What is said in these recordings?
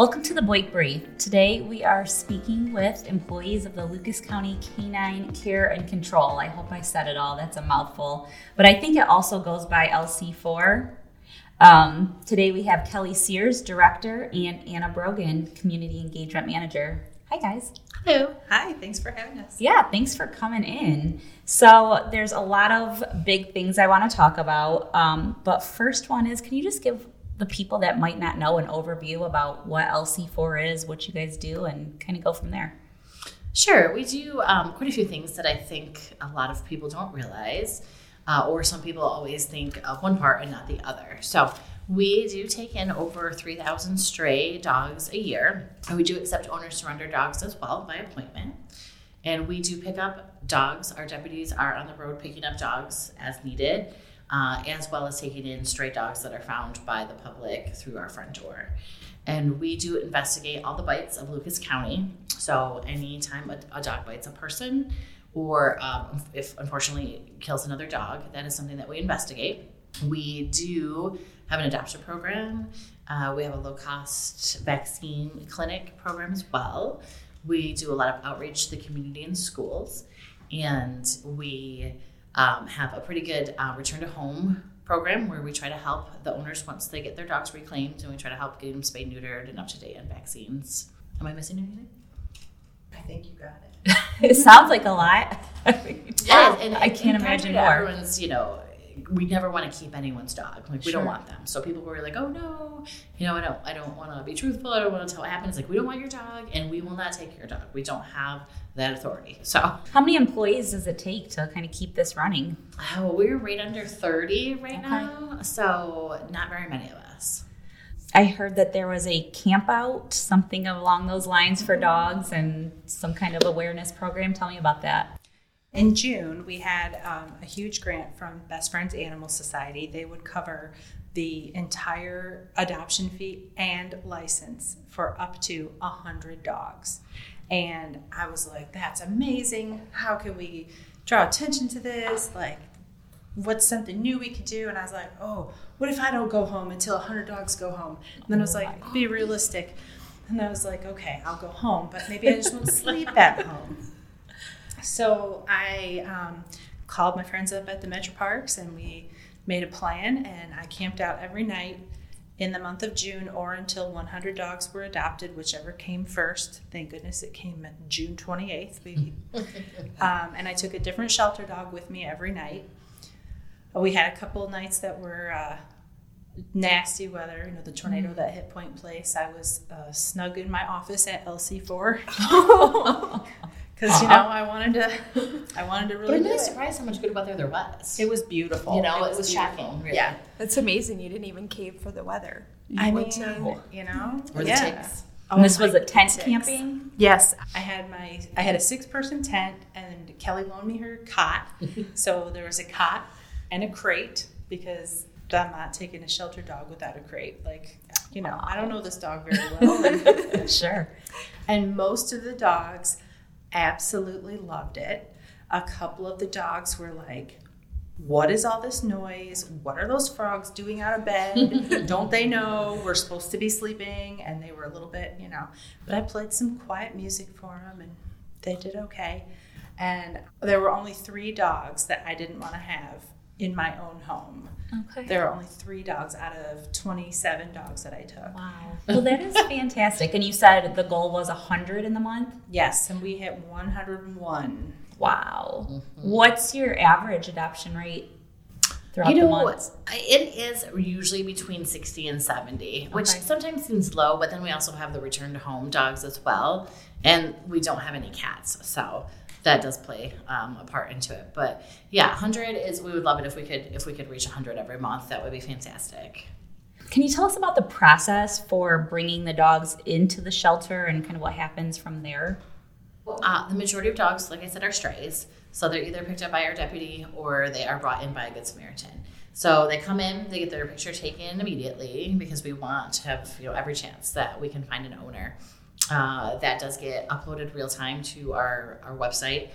Welcome to the Boyk Brief. Today we are speaking with employees of the Lucas County Canine Care and Control. I hope I said it all, that's a mouthful. But I think it also goes by LC4. Um, today we have Kelly Sears, Director, and Anna Brogan, Community Engagement Manager. Hi, guys. Hello. Hi, thanks for having us. Yeah, thanks for coming in. So, there's a lot of big things I want to talk about. Um, but first one is can you just give the people that might not know an overview about what LC4 is, what you guys do, and kind of go from there? Sure. We do um, quite a few things that I think a lot of people don't realize, uh, or some people always think of one part and not the other. So, we do take in over 3,000 stray dogs a year, and we do accept owner surrender dogs as well by appointment. And we do pick up dogs. Our deputies are on the road picking up dogs as needed, uh, as well as taking in stray dogs that are found by the public through our front door. And we do investigate all the bites of Lucas County. So, anytime a, a dog bites a person, or um, if unfortunately kills another dog, that is something that we investigate. We do have an adoption program. Uh, we have a low cost vaccine clinic program as well. We do a lot of outreach to the community and schools. And we um, have a pretty good uh, return to home program where we try to help the owners once they get their dogs reclaimed and we try to help get them spayed, neutered, and up to date on vaccines. Am I missing anything? I think you got it. it sounds like a lot. yeah, and, and I can't imagine more. Everyone's, you know, we never want to keep anyone's dog. Like we sure. don't want them. So people were like, "Oh no, you know, I don't, I don't want to be truthful. I don't want to tell what happened." It's like we don't want your dog, and we will not take your dog. We don't have that authority. So, how many employees does it take to kind of keep this running? Oh, we're right under thirty right okay. now, so not very many of us. I heard that there was a camp out, something along those lines for mm-hmm. dogs, and some kind of awareness program. Tell me about that. In June, we had um, a huge grant from Best Friends Animal Society. They would cover the entire adoption fee and license for up to 100 dogs. And I was like, that's amazing. How can we draw attention to this? Like, what's something new we could do? And I was like, oh, what if I don't go home until 100 dogs go home? And then I was like, be realistic. And I was like, okay, I'll go home, but maybe I just won't sleep at home. So I um, called my friends up at the Metro Parks and we made a plan and I camped out every night in the month of June or until 100 dogs were adopted, whichever came first. Thank goodness it came June 28th. We, um, and I took a different shelter dog with me every night. We had a couple of nights that were uh, nasty weather, you know, the tornado mm. that hit Point Place. I was uh, snug in my office at LC4. because you uh-huh. know I wanted to, I wanted to really. But I'm really surprised how much good weather there was. It was beautiful. You know, it was, was shocking. Really. Yeah, that's amazing. You didn't even cave for the weather. You I mean, to, you know, or the yeah. ticks. Oh, this was a tent ticks. camping. Yes, I had my I had a six person tent, and Kelly loaned me her cot. so there was a cot and a crate because I'm not taking a shelter dog without a crate. Like, you know, I don't know this dog very well. sure. And most of the dogs absolutely loved it. A couple of the dogs were like, what is all this noise? What are those frogs doing out of bed? Don't they know we're supposed to be sleeping? And they were a little bit, you know. But I played some quiet music for them and they did okay. And there were only three dogs that I didn't want to have in my own home. Okay. There are only three dogs out of 27 dogs that I took. Wow. Well, that is fantastic. And you said the goal was 100 in the month? Yes, and we hit 101. Wow. Mm-hmm. What's your average adoption rate? Throughout you know, it is usually between 60 and 70, which okay. sometimes seems low, but then we also have the return to home dogs as well. And we don't have any cats. So that does play um, a part into it. But yeah, 100 is we would love it if we could if we could reach 100 every month. That would be fantastic. Can you tell us about the process for bringing the dogs into the shelter and kind of what happens from there? Uh, the majority of dogs, like I said, are strays. So they're either picked up by our deputy or they are brought in by a Good Samaritan. So they come in, they get their picture taken immediately because we want to have you know every chance that we can find an owner. Uh, that does get uploaded real time to our, our website,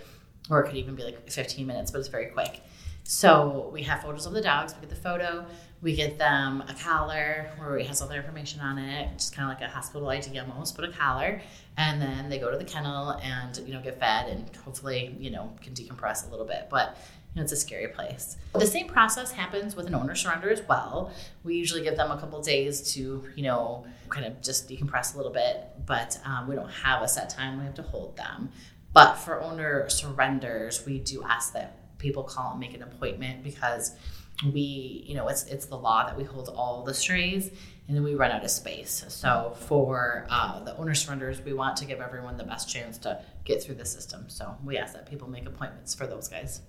or it could even be like 15 minutes, but it's very quick. So we have photos of the dogs. We get the photo. We get them a collar where it has all their information on it, just kind of like a hospital ID almost, but a collar. And then they go to the kennel and you know get fed and hopefully you know can decompress a little bit. But you know, it's a scary place. The same process happens with an owner surrender as well. We usually give them a couple days to, you know, kind of just decompress a little bit, but um, we don't have a set time. We have to hold them. But for owner surrenders, we do ask that people call and make an appointment because we, you know, it's it's the law that we hold all the strays and then we run out of space. So for uh, the owner surrenders, we want to give everyone the best chance to get through the system. So we ask that people make appointments for those guys.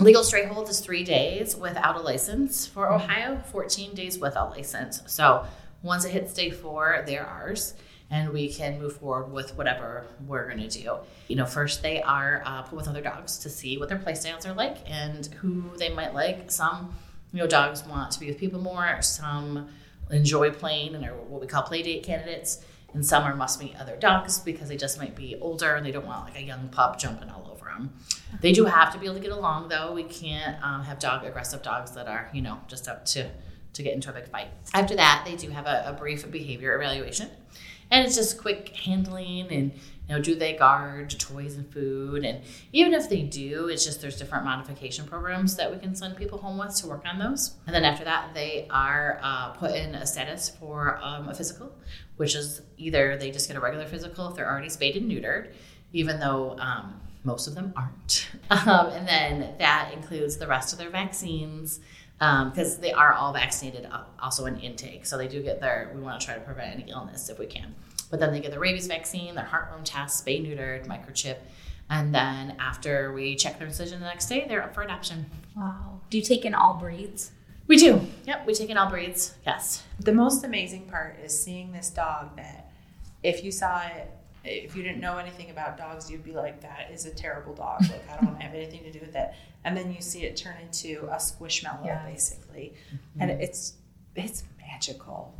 Legal stray hold is three days without a license for Ohio, 14 days with a license. So once it hits day four, they're ours and we can move forward with whatever we're going to do. You know, first they are uh, put with other dogs to see what their play styles are like and who they might like. Some, you know, dogs want to be with people more. Some enjoy playing and are what we call play date candidates. And some are must meet other dogs because they just might be older and they don't want like a young pup jumping all over them. They do have to be able to get along though. We can't um, have dog aggressive dogs that are, you know, just up to to get into a big fight. After that, they do have a, a brief behavior evaluation and it's just quick handling and you know do they guard toys and food and even if they do it's just there's different modification programs that we can send people home with to work on those and then after that they are uh, put in a status for um, a physical which is either they just get a regular physical if they're already spayed and neutered even though um, most of them aren't um, and then that includes the rest of their vaccines because um, they are all vaccinated uh, also in intake. So they do get their, we want to try to prevent any illness if we can. But then they get the rabies vaccine, their heartworm test, spay neutered, microchip. And then after we check their decision the next day, they're up for adoption. Wow. Do you take in all breeds? We do. Yep, we take in all breeds. Yes. The most amazing part is seeing this dog that if you saw it if you didn't know anything about dogs, you'd be like, that is a terrible dog. Like, I don't want to have anything to do with it. And then you see it turn into a squishmallow, yeah. basically. Mm-hmm. And it's it's magical.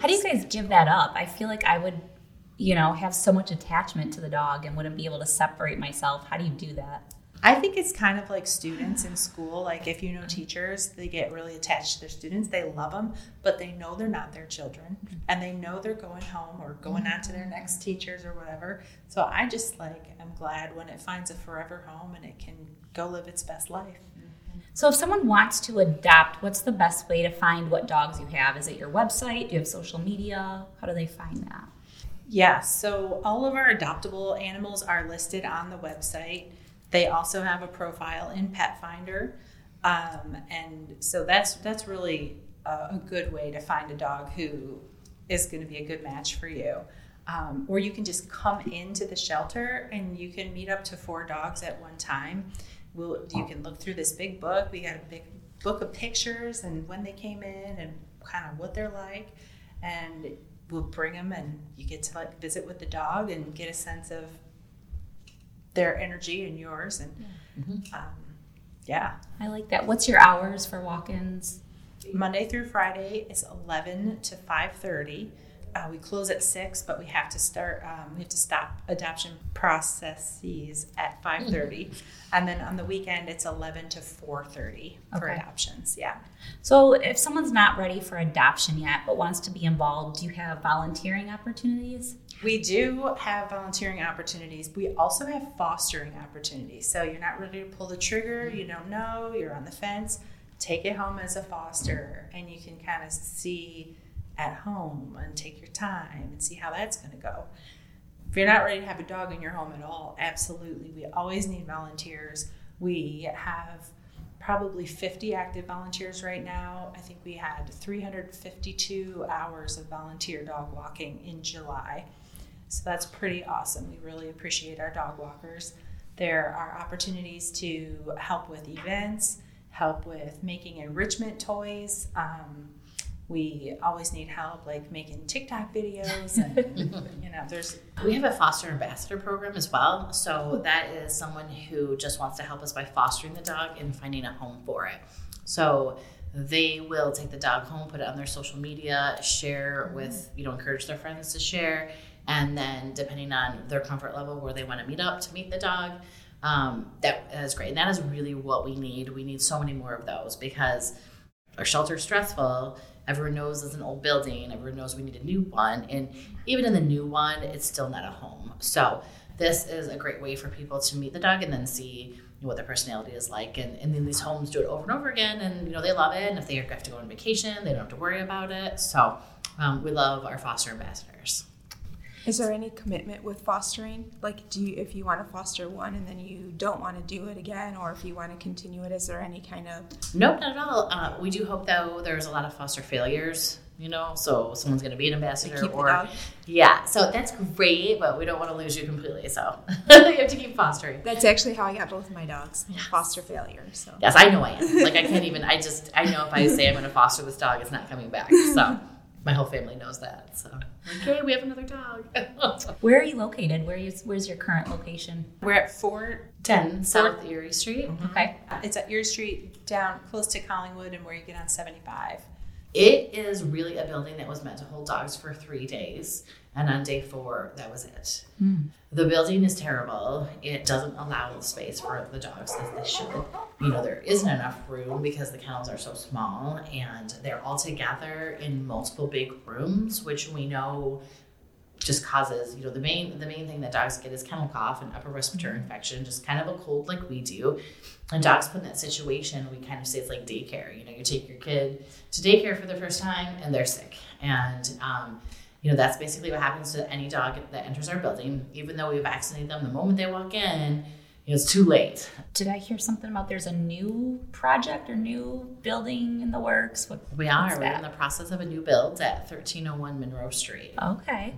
How do you guys give that up? I feel like I would, you know, have so much attachment to the dog and wouldn't be able to separate myself. How do you do that? I think it's kind of like students in school. Like if you know teachers, they get really attached to their students. They love them, but they know they're not their children, mm-hmm. and they know they're going home or going on to their mm-hmm. next teachers or whatever. So I just like I'm glad when it finds a forever home and it can go live its best life. Mm-hmm. So if someone wants to adopt, what's the best way to find what dogs you have? Is it your website? Do you have social media? How do they find that? Yeah, so all of our adoptable animals are listed on the website. They also have a profile in Petfinder, um, and so that's that's really a, a, good way to find a dog who is going to be a good match for you. Um, or you can just come into the shelter and you can meet up to four dogs at one time. We'll, you can look through this big book. We got a big book of pictures and when they came in and kind of what they're like, and we'll bring them and you get to like visit with the dog and get a sense of their energy and yours. And mm-hmm. um, yeah. I like that. What's your hours for walk-ins? Monday through Friday is 11 to 5:30. Uh, we close at six, but we have to start. Um, we have to stop adoption processes at 5:30, mm-hmm. and then on the weekend it's 11 to 4:30 for adoptions. Yeah. So if someone's not ready for adoption yet but wants to be involved, do you have volunteering opportunities? We do have volunteering opportunities. We also have fostering opportunities. So you're not ready to pull the trigger, you don't know, you're on the fence. Take it home as a foster, and you can kind of see at home and take your time and see how that's going to go. If you're not ready to have a dog in your home at all, absolutely. We always need volunteers. We have probably 50 active volunteers right now. I think we had 352 hours of volunteer dog walking in July. So that's pretty awesome. We really appreciate our dog walkers. There are opportunities to help with events, help with making enrichment toys. Um, we always need help like making TikTok videos and you know there's we have a foster ambassador program as well so that is someone who just wants to help us by fostering the dog and finding a home for it so they will take the dog home put it on their social media share with you know encourage their friends to share and then depending on their comfort level where they want to meet up to meet the dog um, that is great. And that is really what we need. We need so many more of those because our shelter is stressful. Everyone knows it's an old building. Everyone knows we need a new one. And even in the new one, it's still not a home. So this is a great way for people to meet the dog and then see what their personality is like. And, and then these homes do it over and over again. And, you know, they love it. And if they have to go on vacation, they don't have to worry about it. So um, we love our foster ambassadors. Is there any commitment with fostering? Like, do you, if you want to foster one and then you don't want to do it again, or if you want to continue it, is there any kind of? Nope, not at all. Uh, we do hope though there's a lot of foster failures. You know, so someone's going to be an ambassador, or yeah. So that's great, but we don't want to lose you completely. So you have to keep fostering. That's actually how I got both of my dogs. Foster failure. So Yes, I know I am. Like I can't even. I just I know if I say I'm going to foster this dog, it's not coming back. So my whole family knows that. So okay, we have another dog. Where are you located? Where is where's your current location? We're at four ten Ten South Erie Street. Mm-hmm. Okay. It's at Erie Street, down close to Collingwood, and where you get on seventy five. It is really a building that was meant to hold dogs for three days, and on day four, that was it. Hmm. The building is terrible. It doesn't allow the space for the dogs as they should. You know, there isn't enough room because the kennels are so small, and they're all together in multiple big rooms, which we know just causes you know the main the main thing that dogs get is kennel cough and upper respiratory infection just kind of a cold like we do. And dogs put in that situation we kind of say it's like daycare you know you take your kid to daycare for the first time and they're sick. And um, you know that's basically what happens to any dog that enters our building. Even though we vaccinate them the moment they walk in it's too late. Did I hear something about there's a new project or new building in the works? What we are. we're in the process of a new build at 1301 monroe street. Okay.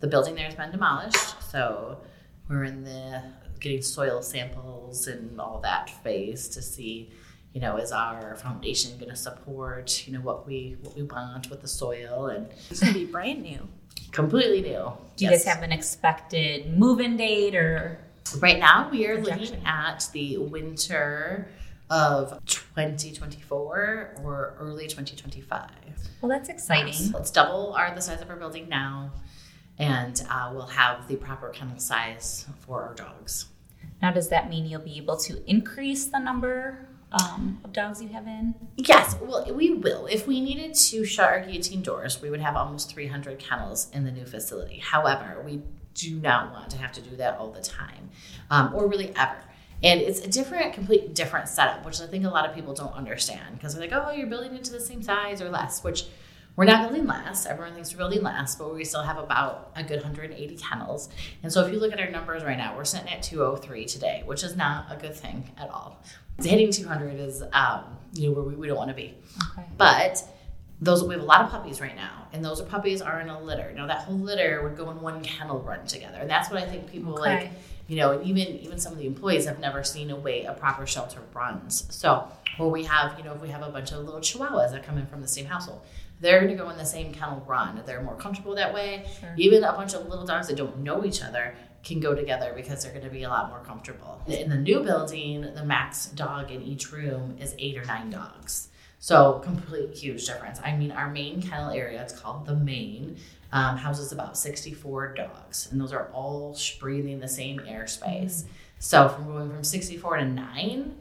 The building there has been demolished, so we're in the getting soil samples and all that phase to see, you know, is our foundation going to support, you know, what we what we want with the soil and it's gonna be brand new. completely new. Do you guys have an expected move-in date or? Right now, we are Projection. looking at the winter of 2024 or early 2025. Well, that's exciting. So Let's double our the size of our building now, and uh, we'll have the proper kennel size for our dogs. Now, does that mean you'll be able to increase the number um, of dogs you have in? Yes, well, we will. If we needed to shut our guillotine doors, we would have almost 300 kennels in the new facility. However, we do not want to have to do that all the time, um, or really ever. And it's a different, complete different setup, which I think a lot of people don't understand because they're like, oh, you're building into the same size or less, which we're not building less. Everyone thinks we're building less, but we still have about a good 180 kennels. And so if you look at our numbers right now, we're sitting at 203 today, which is not a good thing at all. Hitting 200 is, um, you know, where we, we don't want to be. Okay. But those we have a lot of puppies right now, and those puppies are in a litter. Now that whole litter would go in one kennel run together, and that's what I think people Okay. like. You know, and even even some of the employees have never seen a way a proper shelter runs. So where we have, you know, if we have a bunch of little chihuahuas that come in from the same household, they're going to go in the same kennel run. They're more comfortable that way. Sure. Even a bunch of little dogs that don't know each other can go together because they're going to be a lot more comfortable. In the new building, the max dog in each room is eight or nine dogs. So complete huge difference. I mean, our main kennel area, it's called the main, um, houses about 64 dogs, and those are all breathing the same airspace. So from going from 64 to nine,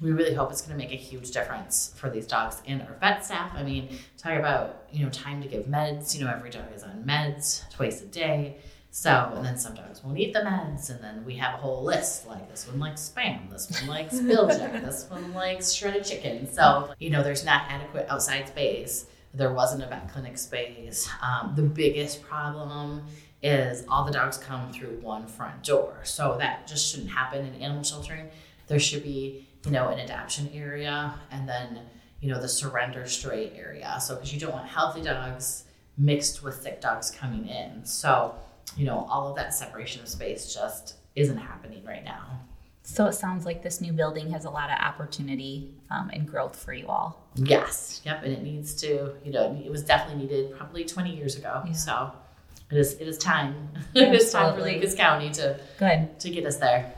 we really hope it's going to make a huge difference for these dogs and our vet staff. I mean, talk about you know time to give meds. You know, every dog is on meds twice a day. So, and then some dogs won't eat the meds, and then we have a whole list like this one likes spam, this one likes bilge, this one likes shredded chicken. So, you know, there's not adequate outside space. There wasn't a vet clinic space. Um, the biggest problem is all the dogs come through one front door. So that just shouldn't happen in animal sheltering. There should be, you know, an adoption area and then, you know, the surrender stray area. So, because you don't want healthy dogs mixed with sick dogs coming in. So, you know, all of that separation of space just isn't happening right now. So it sounds like this new building has a lot of opportunity um, and growth for you all. Yes, yep, and it needs to, you know, it was definitely needed probably 20 years ago. Yeah. So it is, it is time. it is time for. Lucas County to Good. to get us there.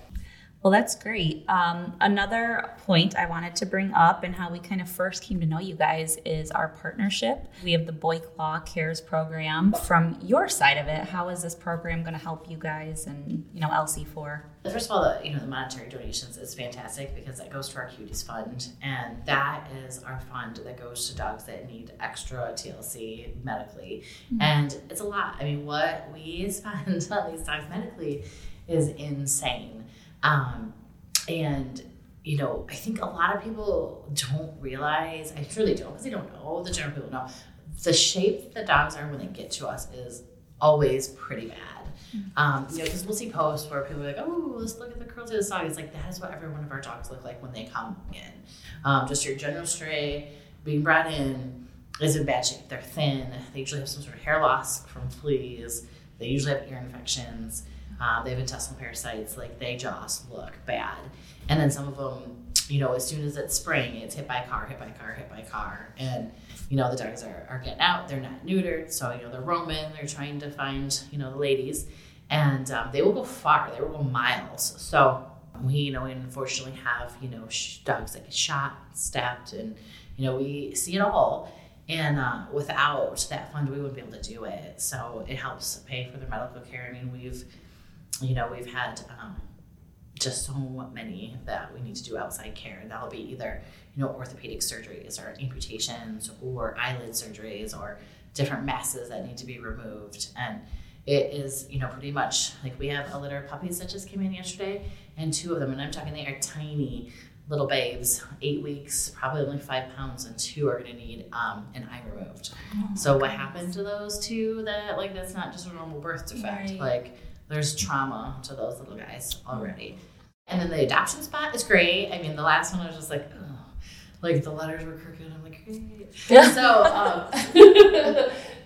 Well, that's great. Um, another point I wanted to bring up and how we kind of first came to know you guys is our partnership. We have the Boyk Law Cares program. From your side of it, how is this program going to help you guys and you know LC4? First of all, the you know the monetary donations is fantastic because that goes to our Cuties Fund, and that is our fund that goes to dogs that need extra TLC medically, mm-hmm. and it's a lot. I mean, what we spend on these dogs medically is insane. Um, and you know, I think a lot of people don't realize, I truly don't, because they don't know, the general people know, the shape the dogs are when they get to us is always pretty bad. Mm-hmm. Um, you know, because we'll see posts where people are like, oh, let's look at the curls of the dog. It's like, that is what every one of our dogs look like when they come in. Um, just your general stray being brought in is in bad shape. They're thin. They usually have some sort of hair loss from fleas. They usually have ear infections. Uh, they have intestinal parasites. Like they just look bad. And then some of them, you know, as soon as it's spring, it's hit by car, hit by car, hit by car. And, you know, the dogs are, are getting out. They're not neutered. So, you know, they're roaming. They're trying to find, you know, the ladies. And um, they will go far. They will go miles. So we, you know, we unfortunately have, you know, dogs that get shot, stabbed, and, you know, we see it all. And uh, without that fund, we wouldn't be able to do it. So it helps pay for their medical care. I mean, we've you know, we've had um, just so many that we need to do outside care. And that'll be either, you know, orthopedic surgeries or amputations or eyelid surgeries or different masses that need to be removed. And it is, you know, pretty much like we have a litter of puppies that just came in yesterday, and two of them, and I'm talking they are tiny little babes, eight weeks, probably only five pounds, and two are going to need um, an eye removed. Oh so what happened to those two? That like that's not just a normal birth defect, right. like there's trauma to those little guys already. And then the adoption spot is great. I mean, the last one I was just like, oh, like the letters were crooked. I'm like, great. so, um,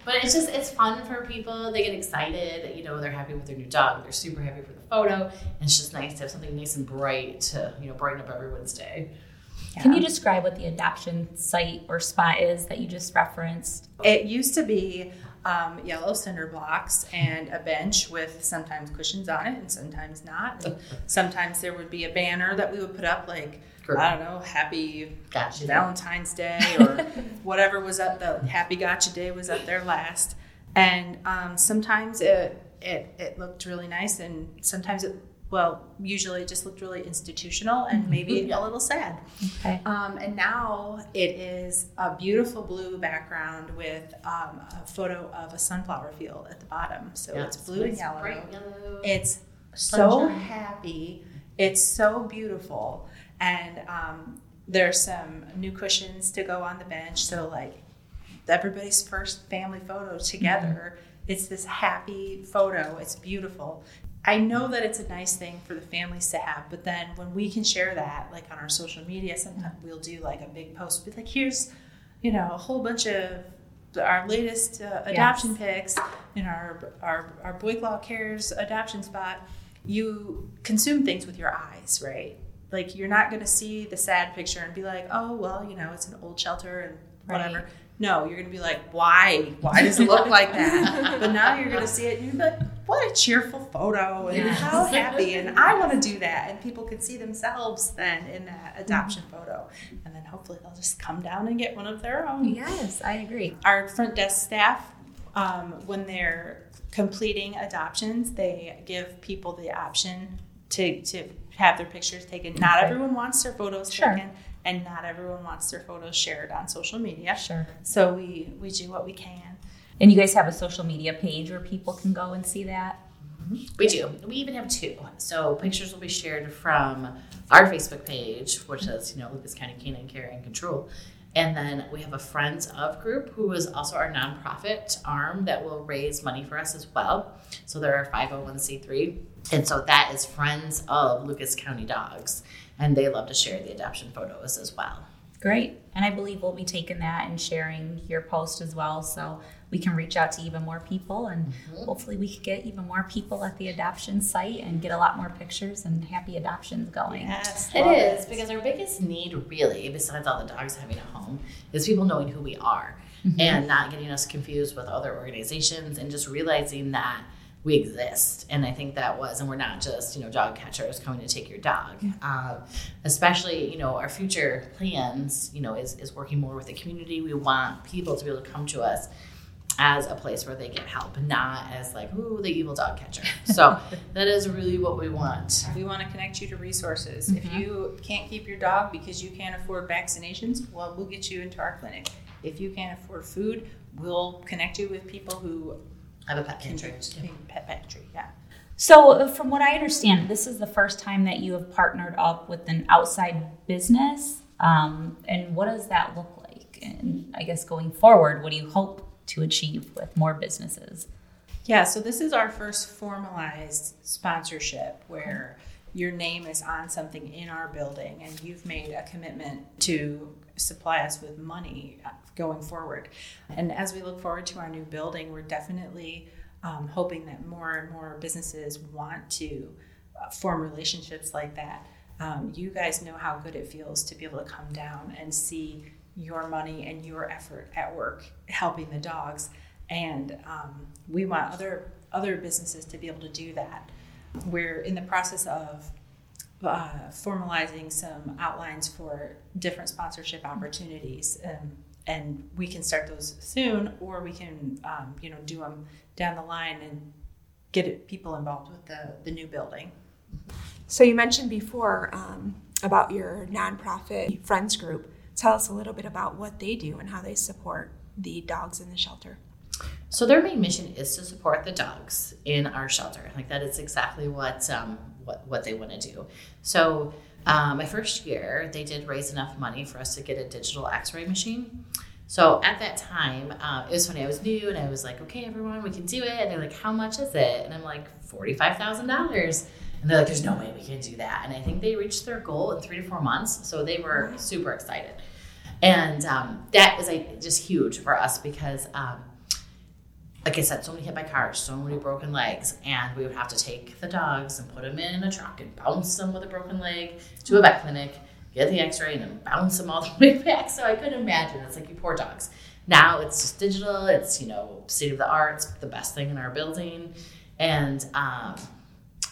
but it's just it's fun for people. They get excited. You know, they're happy with their new dog. They're super happy for the photo. And it's just nice to have something nice and bright to you know brighten up everyone's day. Yeah. Can you describe what the adoption site or spot is that you just referenced? It used to be um, yellow cinder blocks and a bench with sometimes cushions on it and sometimes not. And sometimes there would be a banner that we would put up, like, I don't know, Happy gotcha. Valentine's Day or whatever was up, the Happy Gotcha Day was up there last. And um, sometimes it, it, it looked really nice and sometimes it well, usually it just looked really institutional and mm-hmm. maybe a little sad. Okay. Um, and now it is a beautiful blue background with um, a photo of a sunflower field at the bottom. So yeah, it's blue it's and yellow. yellow. It's so happy. It's so beautiful. And um, there's some new cushions to go on the bench. So, like, everybody's first family photo together. Mm-hmm. It's this happy photo. It's beautiful. I know that it's a nice thing for the families to have, but then when we can share that, like on our social media, sometimes we'll do like a big post, be like, here's, you know, a whole bunch of our latest uh, adoption yes. pics in our, our our Boyk Law Cares adoption spot. You consume things with your eyes, right? Like you're not going to see the sad picture and be like, oh well, you know, it's an old shelter and whatever. Right. No, you're going to be like, why? Why does it look like that? but now you're going to see it and you're like, what a cheerful photo and yes. how happy. And I want to do that. And people can see themselves then in that adoption photo. And then hopefully they'll just come down and get one of their own. Yes, I agree. Our front desk staff, um, when they're completing adoptions, they give people the option to, to have their pictures taken. Not everyone wants their photos sure. taken and not everyone wants their photos shared on social media. Sure. So we we do what we can. And you guys have a social media page where people can go and see that. Mm-hmm. We do. We even have two. So pictures will be shared from our Facebook page, which is, you know, Lucas County Canine Care and Control. And then we have a Friends of group who is also our nonprofit arm that will raise money for us as well. So they're a 501c3. And so that is Friends of Lucas County Dogs and they love to share the adoption photos as well. Great. And I believe we'll be taking that and sharing your post as well. So we can reach out to even more people and mm-hmm. hopefully we can get even more people at the adoption site and get a lot more pictures and happy adoptions going. Yes, it is because our biggest need really, besides all the dogs having a home, is people knowing who we are mm-hmm. and not getting us confused with other organizations and just realizing that we exist. And I think that was, and we're not just, you know, dog catchers coming to take your dog. Um, especially, you know, our future plans, you know, is, is working more with the community. We want people to be able to come to us as a place where they get help, not as like, ooh, the evil dog catcher. So that is really what we want. We want to connect you to resources. If you can't keep your dog because you can't afford vaccinations, well, we'll get you into our clinic. If you can't afford food, we'll connect you with people who I have a pet can pantry. do pet pantry. Yeah. So, uh, from what I understand, this is the first time that you have partnered up with an outside business. Um, and what does that look like? And I guess going forward, what do you hope to achieve with more businesses? Yeah, so this is our first formalized sponsorship where your name is on something in our building and you've made a commitment to supply us with money uh, going forward. And as we look forward to our new building, we're definitely um, hoping that more and more businesses want to uh, form relationships like that. Um, you guys know how good it feels to be able to come down and see your money and your effort at work helping the dogs and um, we want other other businesses to be able to do that. We're in the process of uh, formalizing some outlines for different sponsorship opportunities, um, and we can start those soon, or we can um, you know do them down the line and get people involved with the the new building. So you mentioned before um, about your nonprofit friends group. Tell us a little bit about what they do and how they support the dogs in the shelter. So their main mission is to support the dogs in our shelter. Like that is exactly what um, what what they want to do. So uh, my first year, they did raise enough money for us to get a digital X-ray machine. So at that time, uh, it was funny. I was new, and I was like, "Okay, everyone, we can do it." And they're like, "How much is it?" And I'm like, forty-five thousand dollars." And they're like, "There's no way we can do that." And I think they reached their goal in three to four months. So they were super excited, and um, that was like, just huge for us because. Um, like I said, so many hit by cars, so many broken legs, and we would have to take the dogs and put them in a truck and bounce them with a broken leg to a vet clinic, get the X-ray, and then bounce them all the way back. So I couldn't imagine. It's like you poor dogs. Now it's just digital. It's you know state of the art. It's the best thing in our building, and um,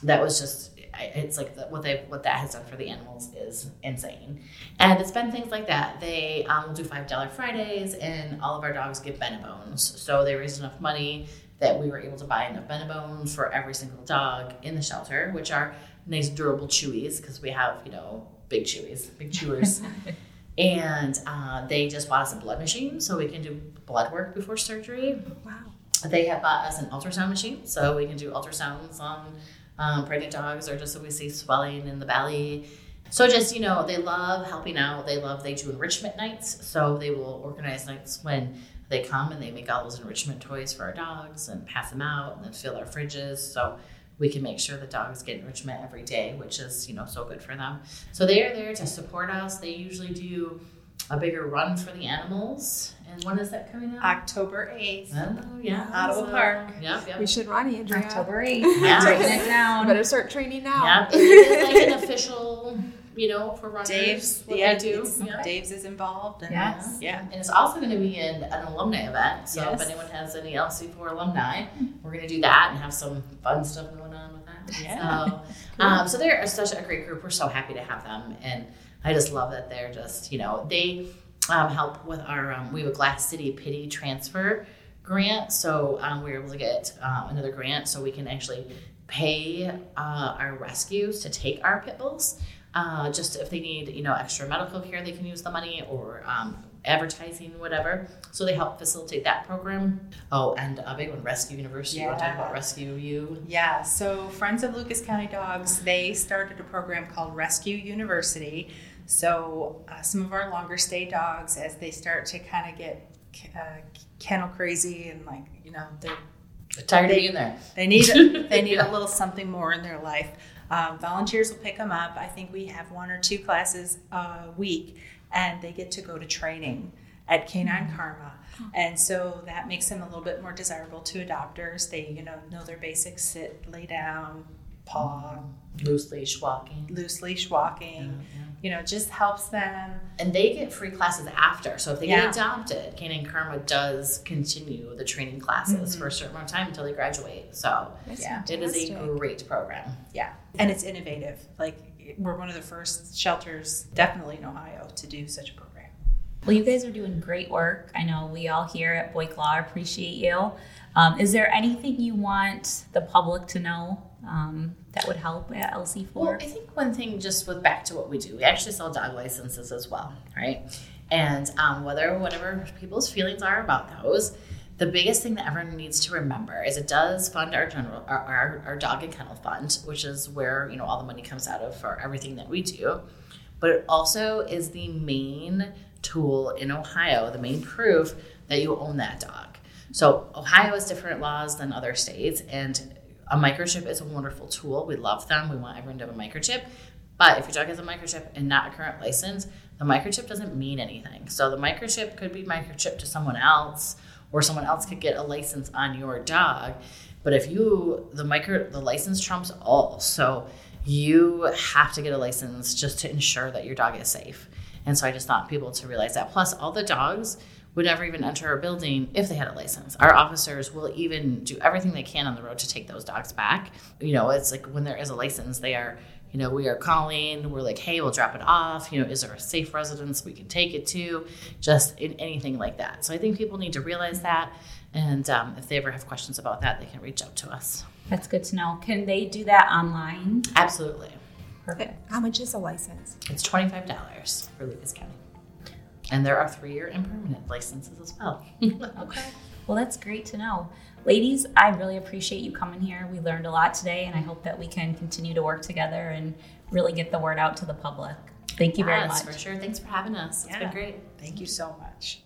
that was just it's like the, what they what that has done for the animals is insane and it's been things like that they um, do five dollar fridays and all of our dogs get benebones so they raise enough money that we were able to buy enough benebones for every single dog in the shelter which are nice durable chewies because we have you know big chewies big chewers and uh, they just bought us a blood machine so we can do blood work before surgery Wow. they have bought us an ultrasound machine so we can do ultrasounds on um, pregnant dogs or just so we see swelling in the belly. So just, you know, they love helping out. They love, they do enrichment nights. So they will organize nights when they come and they make all those enrichment toys for our dogs and pass them out and then fill our fridges. So we can make sure the dogs get enrichment every day, which is, you know, so good for them. So they are there to support us. They usually do a bigger run for the animals. And when is that coming up? October 8th. Oh, yeah. Ottawa So- Park. Yep, yep. We should run, Andrea. October 8th. Yeah. Taking it down. better start training now. Yeah, it is like an official, you know, for runners. Dave's, what yeah, they do. Yeah. Dave's is involved. And Yes. Yeah. And it's also going to be an, an alumni event. So Yes. if anyone has any LC4 alumni, we're going to do that and have some fun stuff going on with that. Yeah. So, um, so they're such a great group. We're so happy to have them, and I just love that they're just, you know, they um, help with our. Um, we have a Glass City Pity Transfer grant, so um, we were able to get um, another grant so we can actually pay uh, our rescues to take our pit bulls. Uh, just if they need, you know, extra medical care, they can use the money or um, advertising, whatever. So they help facilitate that program. Oh, and a big one, Rescue University. You want to talk about Rescue U? Yeah, so Friends of Lucas County Dogs, they started a program called Rescue University. So uh, some of our longer stay dogs, as they start to kind of get uh, kennel crazy and like, you know, they're Tired of They- being there. They need they need Yeah. a little something more in their life. Um, volunteers will pick them up. I think we have one or two classes a week, and they get to go to training at Canine Karma, and so that makes them a little bit more desirable to adopters. They you know know their basics: sit, lay down, paw, Loose leash walking. loose leash walking. You know, just helps them. And they get free classes after. So if they Yeah. get adopted, Canine Karma does continue the training classes for a certain amount of time until they graduate. So That's Yeah. it is a great program. Yeah, and it's innovative. Like we're one of the first shelters, definitely in Ohio, to do such a program. Well, you guys are doing great work. I know we all here at Boyk Law appreciate you. Um, is there anything you want the public to know um, that would help at LC4? Well, I think one thing, just with back to what we do, we actually sell dog licenses as well, right? And um, whether whatever people's feelings are about those, the biggest thing that everyone needs to remember is it does fund our general our, our, our dog and kennel fund, which is where you know all the money comes out of for everything that we do. But it also is the main tool in Ohio, the main proof that you own that dog. So Ohio has different laws than other states, and a microchip is a wonderful tool. We love them. We want everyone to have a microchip. But if your dog has a microchip and not a current license, the microchip doesn't mean anything. So the microchip could be microchip to someone else, or someone else could get a license on your dog. But if you the micro the license trumps all. So you have to get a license just to ensure that your dog is safe. And so I just want people to realize that. Plus, all the dogs would never even enter our building if they had a license. Our officers will even do everything they can on the road to take those dogs back. You know, it's like when there is a license, they are, you know, we are calling, we're like, hey, we'll drop it off. You know, is there a safe residence we can take it to? Just in anything like that. So I think people need to realize that. And um, if they ever have questions about that, they can reach out to us. That's good to know. Can they do that online? Absolutely. Perfect. How much is a license? It's $25 for Lucas County. And there are three year and permanent licenses as well. Okay. Well, that's great to know. Ladies, I really appreciate you coming here. We learned a lot today, and I hope that we can continue to work together and really get the word out to the public. Thank you very much. for sure. Thanks for having us. It's Yeah. been great. Thank you so much.